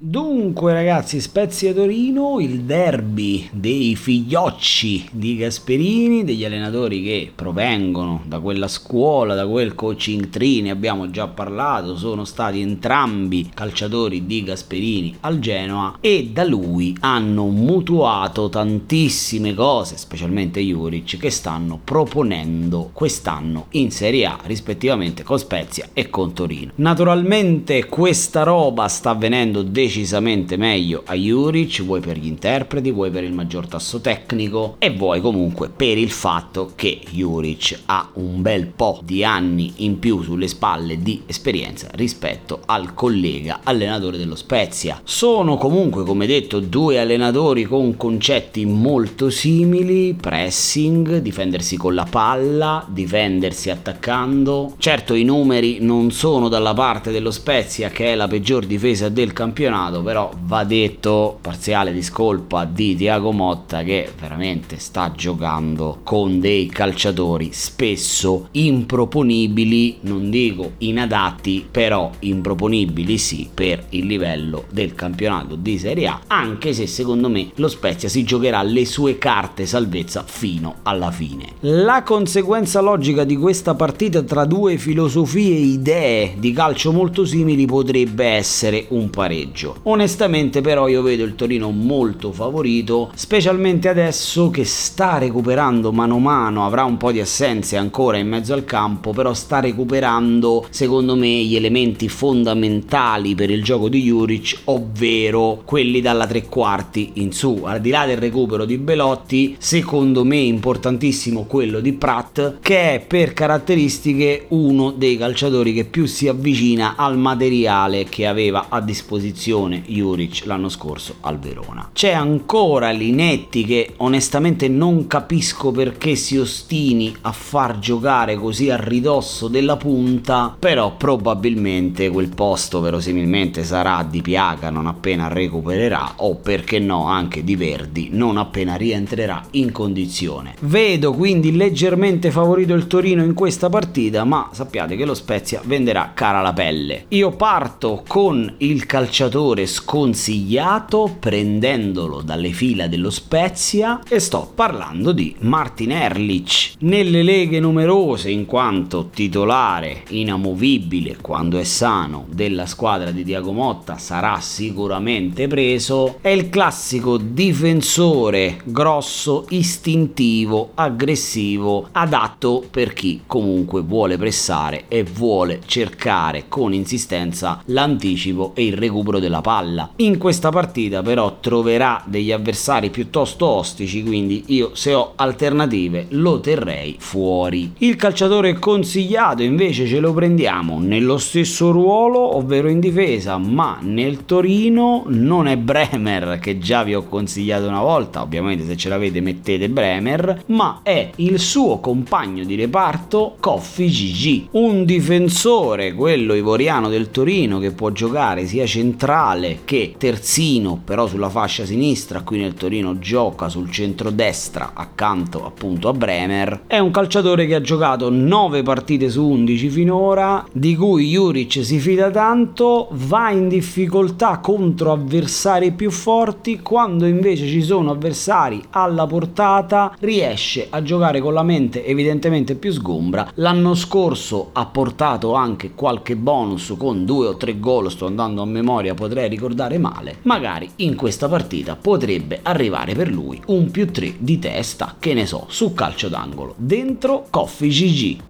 Dunque ragazzi, Spezia Torino, il derby dei figliocci di Gasperini, degli allenatori che provengono da quella scuola, da quel coaching tree, ne abbiamo già parlato, sono stati entrambi calciatori di Gasperini al Genoa e da lui hanno mutuato tantissime cose, specialmente Juric, che stanno proponendo quest'anno in Serie A, rispettivamente con Spezia e con Torino. Naturalmente questa roba sta avvenendo decisamente meglio a Juric, vuoi per gli interpreti, vuoi per il maggior tasso tecnico e vuoi comunque per il fatto che Juric ha un bel po' di anni in più sulle spalle di esperienza rispetto al collega allenatore dello Spezia. Sono comunque, come detto, due allenatori con concetti molto simili, pressing, difendersi con la palla, difendersi attaccando. Certo i numeri non sono dalla parte dello Spezia che è la peggior difesa del campionato, però va detto parziale di scolpa di Tiago Motta che veramente sta giocando con dei calciatori spesso improponibili, non dico inadatti, però improponibili sì per il livello del campionato di Serie A, anche se secondo me lo Spezia si giocherà le sue carte salvezza fino alla fine. La conseguenza logica di questa partita tra due filosofie e idee di calcio molto simili potrebbe essere un pareggio pareggio. Onestamente però io vedo il Torino molto favorito, specialmente adesso che sta recuperando mano a mano, avrà un po' di assenze ancora in mezzo al campo, però sta recuperando secondo me gli elementi fondamentali per il gioco di Juric, ovvero quelli dalla tre quarti in su. Al di là del recupero di Belotti, secondo me importantissimo quello di Pratt, che è per caratteristiche uno dei calciatori che più si avvicina al materiale che aveva a disposizione Simone Juric l'anno scorso al Verona. C'è ancora Linetti che onestamente non capisco perché si ostini a far giocare così a ridosso della punta, però probabilmente quel posto verosimilmente sarà di Piaga non appena recupererà o perché no anche di Verdi non appena rientrerà in condizione. Vedo quindi leggermente favorito il Torino in questa partita, ma sappiate che lo Spezia venderà cara la pelle. Io parto con il calciatore giocatore sconsigliato prendendolo dalle fila dello Spezia e sto parlando di Martin Erlich. Nelle leghe numerose in quanto titolare inamovibile quando è sano della squadra di Diago Motta sarà sicuramente preso, è il classico difensore grosso, istintivo, aggressivo, adatto per chi comunque vuole pressare e vuole cercare con insistenza l'anticipo e il recupero della la palla. In questa partita però troverà degli avversari piuttosto ostici, quindi io se ho alternative lo terrei fuori. Il calciatore consigliato invece ce lo prendiamo nello stesso ruolo, ovvero in difesa, ma nel Torino non è Bremer che già vi ho consigliato una volta, ovviamente se ce l'avete mettete Bremer, ma è il suo compagno di reparto Coffi GG, un difensore, quello ivoriano del Torino che può giocare sia centrale centrale che terzino però sulla fascia sinistra, qui nel Torino gioca sul centro-destra accanto appunto a Bremer, è un calciatore che ha giocato 9 partite su 11 finora, di cui Juric si fida tanto, va in difficoltà contro avversari più forti, quando invece ci sono avversari alla portata riesce a giocare con la mente evidentemente più sgombra. L'anno scorso ha portato anche qualche bonus con due o tre gol, sto andando a memoria, potrei ricordare male, magari in questa partita potrebbe arrivare per lui un più 3 di testa, che ne so, su calcio d'angolo. Dentro Coffee GG.